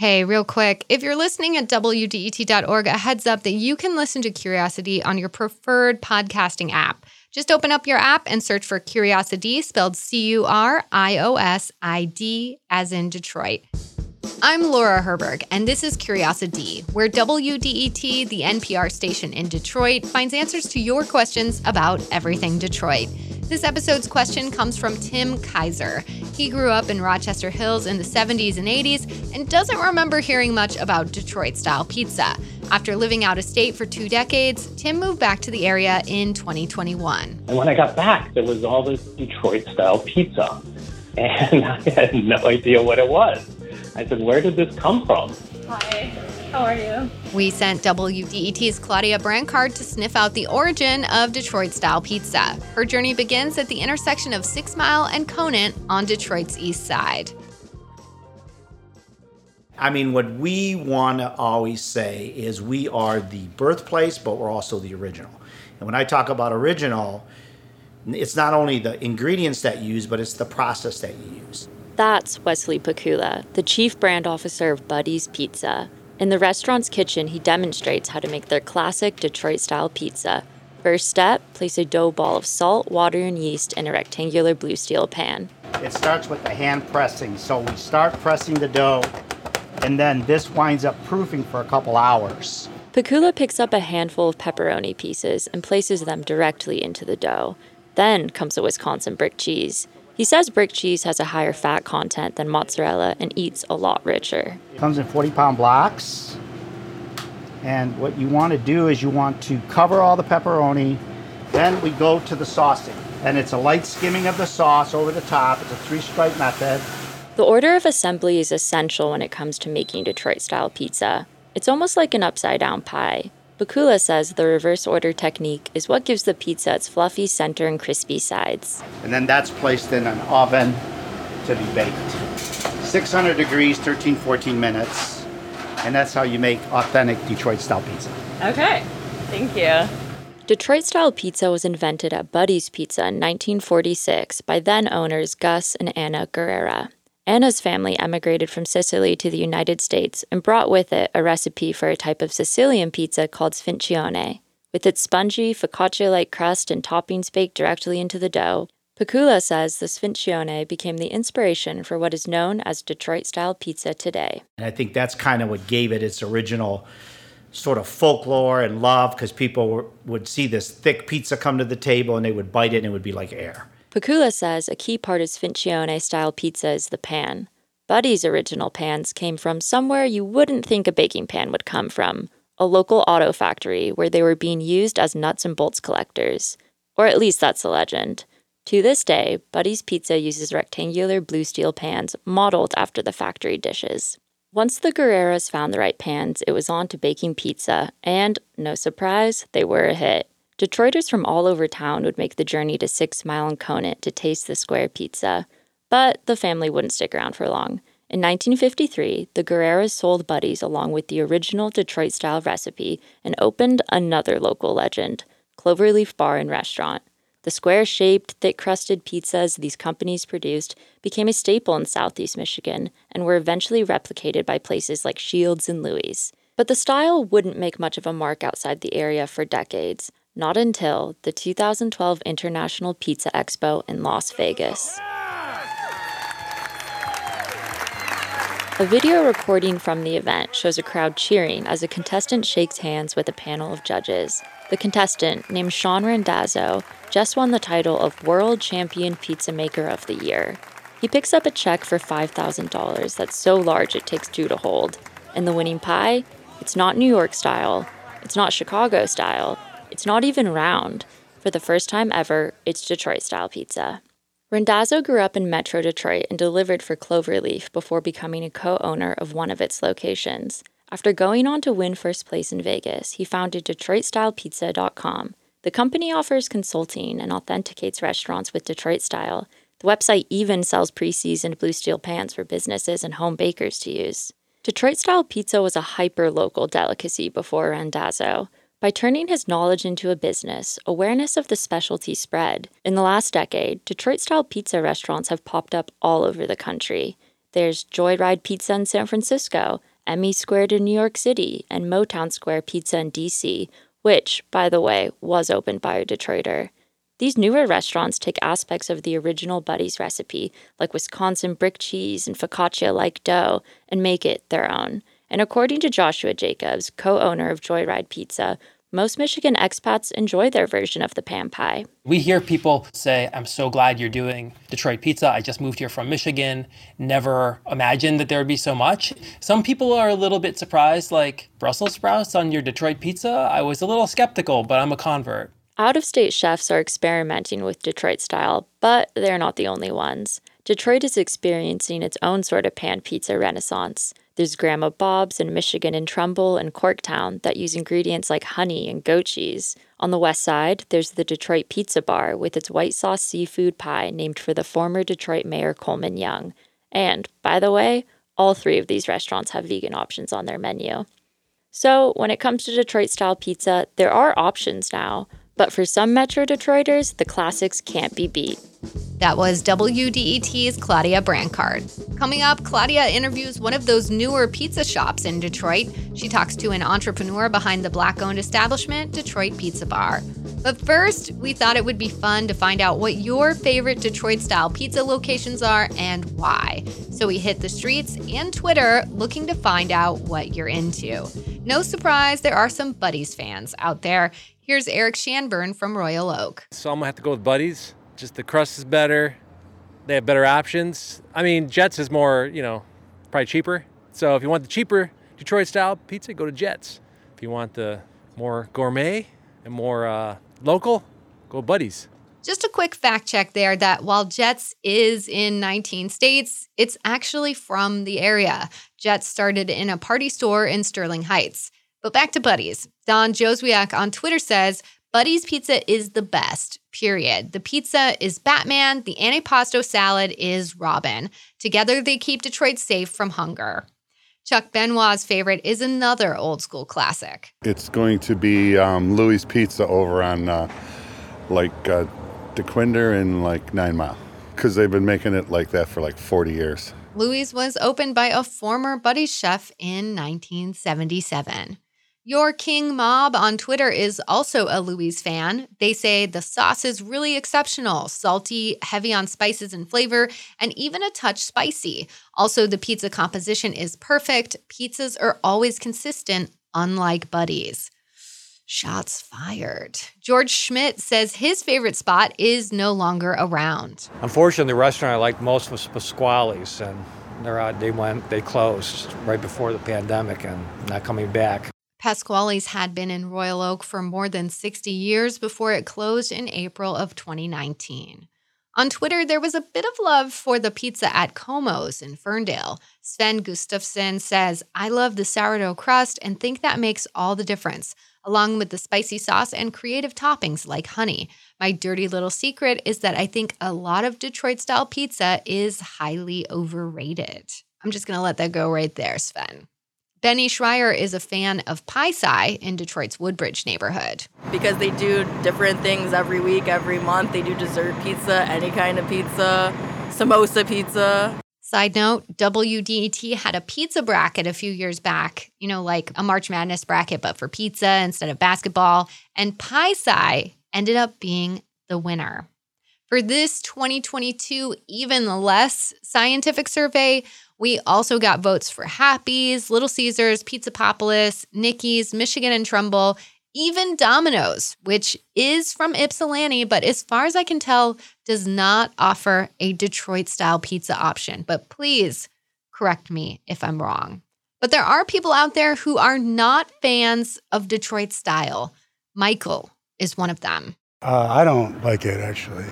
Hey, real quick, if you're listening at WDET.org, a heads up that you can listen to CuriosiD on your preferred podcasting app. Just open up your app and search for CuriosiD, spelled C U R I O S I D, as in Detroit. I'm Laura Herberg, and this is CuriosiD, where WDET, the NPR station in Detroit, finds answers to your questions about everything Detroit. This episode's question comes from Tim Kaiser. He grew up in Rochester Hills in the 70s and 80s and doesn't remember hearing much about Detroit style pizza. After living out of state for two decades, Tim moved back to the area in 2021. And when I got back, there was all this Detroit style pizza. And I had no idea what it was. I said, Where did this come from? Hi. How are you? We sent WDET's Claudia Brancard to sniff out the origin of Detroit style pizza. Her journey begins at the intersection of Six Mile and Conant on Detroit's east side. I mean, what we want to always say is we are the birthplace, but we're also the original. And when I talk about original, it's not only the ingredients that you use, but it's the process that you use. That's Wesley Pikula, the chief brand officer of Buddy's Pizza. In the restaurant's kitchen, he demonstrates how to make their classic Detroit style pizza. First step, place a dough ball of salt, water, and yeast in a rectangular blue steel pan. It starts with the hand pressing. So we start pressing the dough, and then this winds up proofing for a couple hours. Pikula picks up a handful of pepperoni pieces and places them directly into the dough. Then comes the Wisconsin brick cheese. He says brick cheese has a higher fat content than mozzarella and eats a lot richer. It comes in 40 pound blocks. And what you want to do is you want to cover all the pepperoni. Then we go to the saucing. And it's a light skimming of the sauce over the top. It's a three stripe method. The order of assembly is essential when it comes to making Detroit style pizza. It's almost like an upside down pie. Pikula says the reverse order technique is what gives the pizza its fluffy center and crispy sides. And then that's placed in an oven to be baked. 600 degrees, 13, 14 minutes. And that's how you make authentic Detroit style pizza. Okay. Thank you. Detroit style pizza was invented at Buddy's Pizza in 1946 by then owners Gus and Anna Guerrera. Anna's family emigrated from Sicily to the United States and brought with it a recipe for a type of Sicilian pizza called sfincione. With its spongy, focaccia like crust and toppings baked directly into the dough, Pikula says the sfincione became the inspiration for what is known as Detroit style pizza today. And I think that's kind of what gave it its original sort of folklore and love because people were, would see this thick pizza come to the table and they would bite it and it would be like air. Pikula says a key part of Sfincione style pizza is the pan. Buddy's original pans came from somewhere you wouldn't think a baking pan would come from a local auto factory where they were being used as nuts and bolts collectors. Or at least that's the legend. To this day, Buddy's Pizza uses rectangular blue steel pans modeled after the factory dishes. Once the Guerreras found the right pans, it was on to baking pizza, and, no surprise, they were a hit. Detroiters from all over town would make the journey to Six Mile and Conant to taste the square pizza. But the family wouldn't stick around for long. In 1953, the Guerreras sold Buddies along with the original Detroit style recipe and opened another local legend, Cloverleaf Bar and Restaurant. The square shaped, thick crusted pizzas these companies produced became a staple in southeast Michigan and were eventually replicated by places like Shields and Loui's. But the style wouldn't make much of a mark outside the area for decades not until the 2012 International Pizza Expo in Las Vegas. A video recording from the event shows a crowd cheering as a contestant shakes hands with a panel of judges. The contestant, named Shawn Randazzo, just won the title of World Champion Pizza Maker of the Year. He picks up a check for $5,000 that's so large it takes two to hold. And the winning pie? It's not New York style, it's not Chicago style, it's not even round. For the first time ever, it's Detroit style pizza. Randazzo grew up in Metro Detroit and delivered for Cloverleaf before becoming a co owner of one of its locations. After going on to win first place in Vegas, he founded DetroitStylePizza.com. The company offers consulting and authenticates restaurants with Detroit style. The website even sells pre seasoned blue steel pans for businesses and home bakers to use. Detroit style pizza was a hyper local delicacy before Randazzo. By turning his knowledge into a business, awareness of the specialty spread. In the last decade, Detroit style pizza restaurants have popped up all over the country. There's Joyride Pizza in San Francisco, Emmy Squared in New York City, and Motown Square Pizza in DC, which, by the way, was opened by a Detroiter. These newer restaurants take aspects of the original Buddy's recipe, like Wisconsin brick cheese and focaccia like dough, and make it their own. And according to Joshua Jacobs, co owner of Joyride Pizza, most Michigan expats enjoy their version of the pan pie. We hear people say, I'm so glad you're doing Detroit pizza. I just moved here from Michigan. Never imagined that there would be so much. Some people are a little bit surprised, like Brussels sprouts on your Detroit pizza. I was a little skeptical, but I'm a convert. Out of state chefs are experimenting with Detroit style, but they're not the only ones. Detroit is experiencing its own sort of pan pizza renaissance. There's Grandma Bob's in Michigan and Trumbull and Corktown that use ingredients like honey and goat cheese. On the west side, there's the Detroit Pizza Bar with its white sauce seafood pie named for the former Detroit Mayor Coleman Young. And, by the way, all three of these restaurants have vegan options on their menu. So, when it comes to Detroit style pizza, there are options now. But for some Metro Detroiters, the classics can't be beat. That was WDET's Claudia Brancard. Coming up, Claudia interviews one of those newer pizza shops in Detroit. She talks to an entrepreneur behind the black owned establishment, Detroit Pizza Bar. But first, we thought it would be fun to find out what your favorite Detroit style pizza locations are and why. So we hit the streets and Twitter looking to find out what you're into. No surprise, there are some Buddy's fans out there. Here's Eric Shanburn from Royal Oak. So I'm gonna have to go with Buddies. Just the crust is better. They have better options. I mean, Jets is more, you know, probably cheaper. So if you want the cheaper Detroit style pizza, go to Jets. If you want the more gourmet and more uh, local, go Buddies. Just a quick fact check there that while Jets is in 19 states, it's actually from the area. Jets started in a party store in Sterling Heights. But back to Buddy's. Don Joswiak on Twitter says, Buddy's pizza is the best, period. The pizza is Batman, the antipasto salad is Robin. Together, they keep Detroit safe from hunger. Chuck Benoit's favorite is another old school classic. It's going to be um, Loui's Pizza over on uh, like uh, Dequindre and like Nine Mile because they've been making it like that for like 40 years. Loui's was opened by a former Buddy's chef in 1977. Your King Mob on Twitter is also a Loui's fan. They say the sauce is really exceptional, salty, heavy on spices and flavor, and even a touch spicy. Also, the pizza composition is perfect. Pizzas are always consistent, unlike Buddy's. Shots fired. George Schmidt says his favorite spot is no longer around. Unfortunately, the restaurant I liked most was Pasquale's, and they went they closed right before the pandemic and not coming back. Pasquale's had been in Royal Oak for more than 60 years before it closed in April of 2019. On Twitter, there was a bit of love for the pizza at Como's in Ferndale. Sven Gustafson says, I love the sourdough crust and think that makes all the difference, along with the spicy sauce and creative toppings like honey. My dirty little secret is that I think a lot of Detroit style pizza is highly overrated. I'm just going to let that go right there, Sven. Benny Schreier is a fan of Pie Sci in Detroit's Woodbridge neighborhood. Because they do different things every week, every month. They do dessert pizza, any kind of pizza, samosa pizza. Side note, WDET had a pizza bracket a few years back, you know, like a March Madness bracket, but for pizza instead of basketball. And Pie Sci ended up being the winner. For this 2022 Even Less scientific survey, we also got votes for Happy's, Little Caesars, Pizza Papalis, Nicky's, Michigan and Trumbull, even Domino's, which is from Ypsilanti, but as far as I can tell, does not offer a Detroit style pizza option. But please correct me if I'm wrong. But there are people out there who are not fans of Detroit style. Michael is one of them. Uh, I don't like it actually,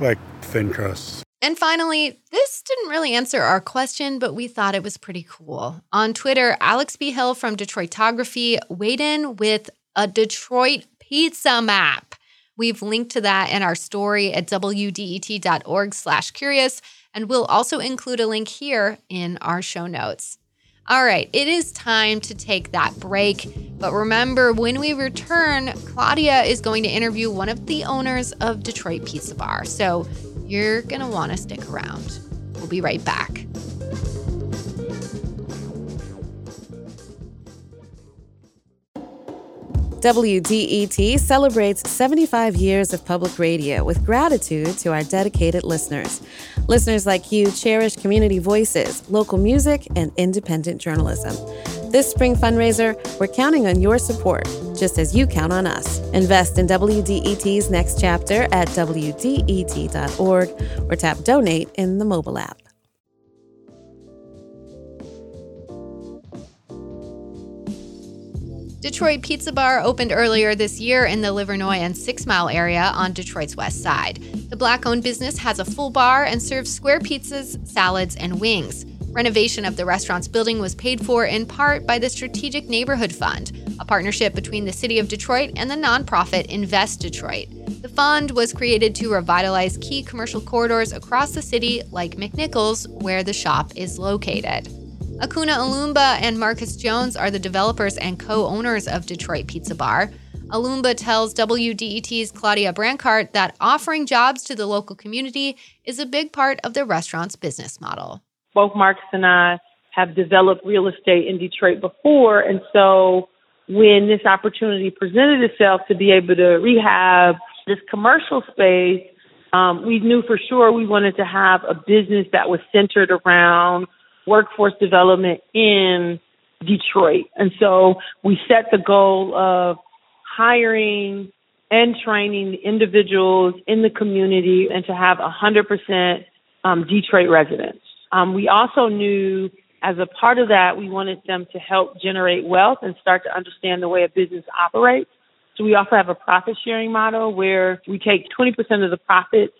like thin crust. And finally, this didn't really answer our question, but we thought it was pretty cool. On Twitter, Alex B. Hill from Detroitography weighed in with a Detroit pizza map. We've linked to that in our story at wdet.org slash curious, and we'll also include a link here in our show notes. All right, it is time to take that break. But remember, when we return, Claudia is going to interview one of the owners of Detroit Pizza Bar. So you're going to want to stick around. We'll be right back. WDET celebrates 75 years of public radio with gratitude to our dedicated listeners. Listeners like you cherish community voices, local music, and independent journalism. This spring fundraiser, we're counting on your support, just as you count on us. Invest in WDET's next chapter at WDET.org or tap donate in the mobile app. Detroit Pizza Bar opened earlier this year in the Livernois and Six Mile area on Detroit's west side. The black owned business has a full bar and serves square pizzas, salads, and wings. Renovation of the restaurant's building was paid for in part by the Strategic Neighborhood Fund, a partnership between the City of Detroit and the nonprofit Invest Detroit. The fund was created to revitalize key commercial corridors across the city, like McNichols, where the shop is located. Akunna Olumba and Marcus Jones are the developers and co owners of Detroit Pizza Bar. Olumba tells WDET's Claudia Brancart that offering jobs to the local community is a big part of the restaurant's business model. Both Marcus and I have developed real estate in Detroit before, and so when this opportunity presented itself to be able to rehab this commercial space, um, we knew for sure we wanted to have a business that was centered around workforce development in Detroit. And so we set the goal of hiring and training individuals in the community and to have 100% um, Detroit residents. Um, we also knew as a part of that, we wanted them to help generate wealth and start to understand the way a business operates. So we also have a profit sharing model where we take 20% of the profits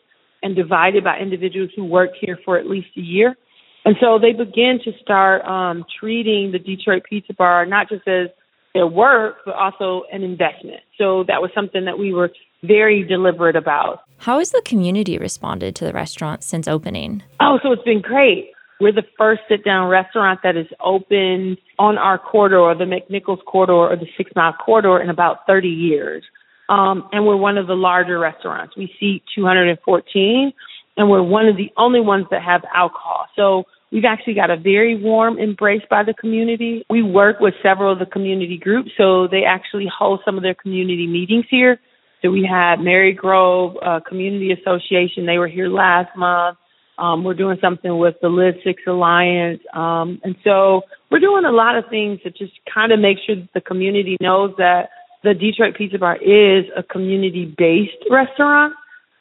and divide it by individuals who work here for at least a year. And so they begin to start um, treating the Detroit Pizza Bar not just as their work, but also an investment. So that was something that we were very deliberate about. How has the community responded to the restaurant since opening? Oh, so it's been great. We're the first sit down restaurant that is opened on our corridor, the McNichols corridor or the Six Mile corridor, in about 30 years. Um, and we're one of the larger restaurants. We seat 214, and we're one of the only ones that have alcohol. So we've actually got a very warm embrace by the community. We work with several of the community groups, so they actually host some of their community meetings here. So we had Marygrove uh, Community Association. They were here last month. Um, we're doing something with the Live Six Alliance. Um, and so we're doing a lot of things to just kind of make sure that the community knows that the Detroit Pizza Bar is a community based restaurant.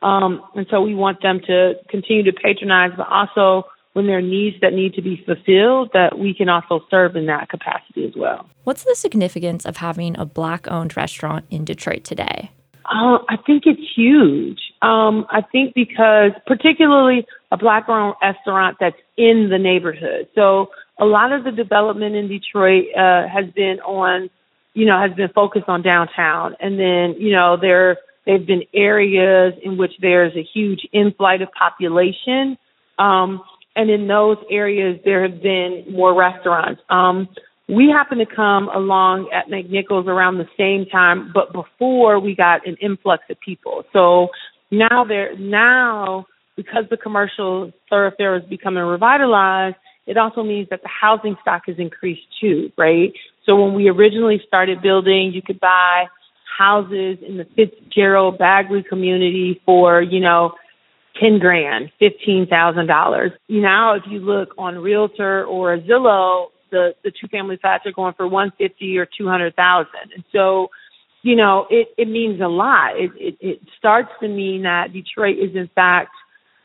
Um, and so we want them to continue to patronize, but also when there are needs that need to be fulfilled, that we can also serve in that capacity as well. What's the significance of having a black owned restaurant in Detroit today? Uh, I think it's huge. Um, I think because, particularly, a black owned restaurant that's in the neighborhood. So, a lot of the development in Detroit uh, has been on, you know, has been focused on downtown. And then, you know, there They've been areas in which there's a huge inflight of population. Um, and in those areas, there have been more restaurants. Um, we happened to come along at McNichols around the same time, but before we got an influx of people. So now there, now because the commercial thoroughfare is becoming revitalized, it also means that the housing stock has increased too, right? So when we originally started building, you could buy houses in the Fitzgerald Bagley community for, you know, ten grand, fifteen thousand dollars. Now if you look on Realtor or Zillow, the, the two family flats are going for one fifty or two hundred thousand. And so, you know, it, it means a lot. It, it it starts to mean that Detroit is in fact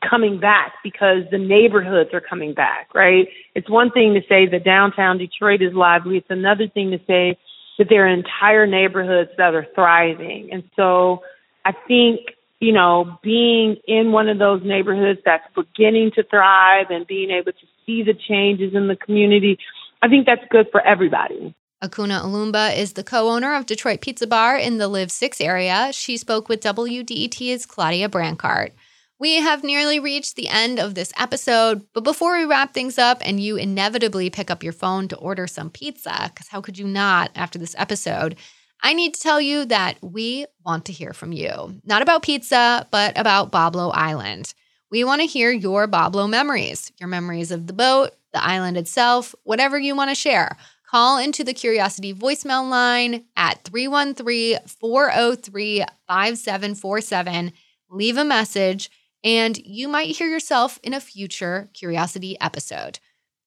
coming back because the neighborhoods are coming back, right? It's one thing to say that downtown Detroit is lively. It's another thing to say that there are entire neighborhoods that are thriving. And so I think, you know, being in one of those neighborhoods that's beginning to thrive and being able to see the changes in the community, I think that's good for everybody. Akunna Olumba is the co owner of Detroit Pizza Bar in the Live 6 area. She spoke with WDET's Claudia Brancart. We have nearly reached the end of this episode, but before we wrap things up and you inevitably pick up your phone to order some pizza, because how could you not after this episode? I need to tell you that we want to hear from you. Not about pizza, but about Boblo Island. We want to hear your Boblo memories, your memories of the boat, the island itself, whatever you want to share. Call into the CuriosiD voicemail line at 313 403 5747. Leave a message, and you might hear yourself in a future CuriosiD episode.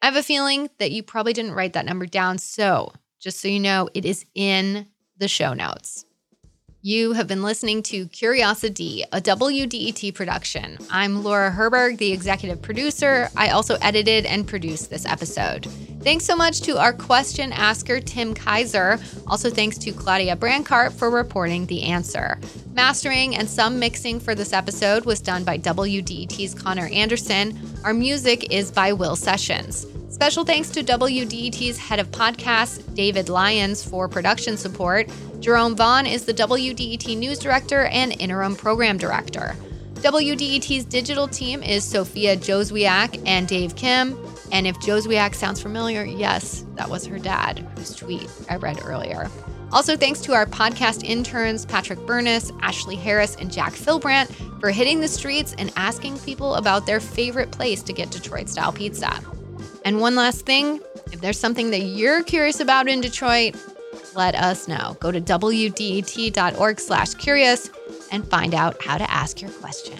I have a feeling that you probably didn't write that number down, so just so you know, it is in the show notes. You have been listening to CuriosiD, a WDET production. I'm Laura Herberg, the executive producer. I also edited and produced this episode. Thanks so much to our question asker, Tim Kaiser. Also, thanks to Claudia Brancart for reporting the answer. Mastering and some mixing for this episode was done by WDET's Connor Anderson. Our music is by Will Sessions. Special thanks to WDET's head of podcasts, David Lyons, for production support. Jerome Vaughn is the WDET news director and interim program director. WDET's digital team is Sophia Joswiak and Dave Kim. And if Joswiak sounds familiar, yes, that was her dad, whose tweet I read earlier. Also, thanks to our podcast interns, Patrick Burness, Ashley Harris, and Jack Philbrandt, for hitting the streets and asking people about their favorite place to get Detroit style pizza. And one last thing if there's something that you're curious about in Detroit, let us know. Go to wdet.org slash curious and find out how to ask your question.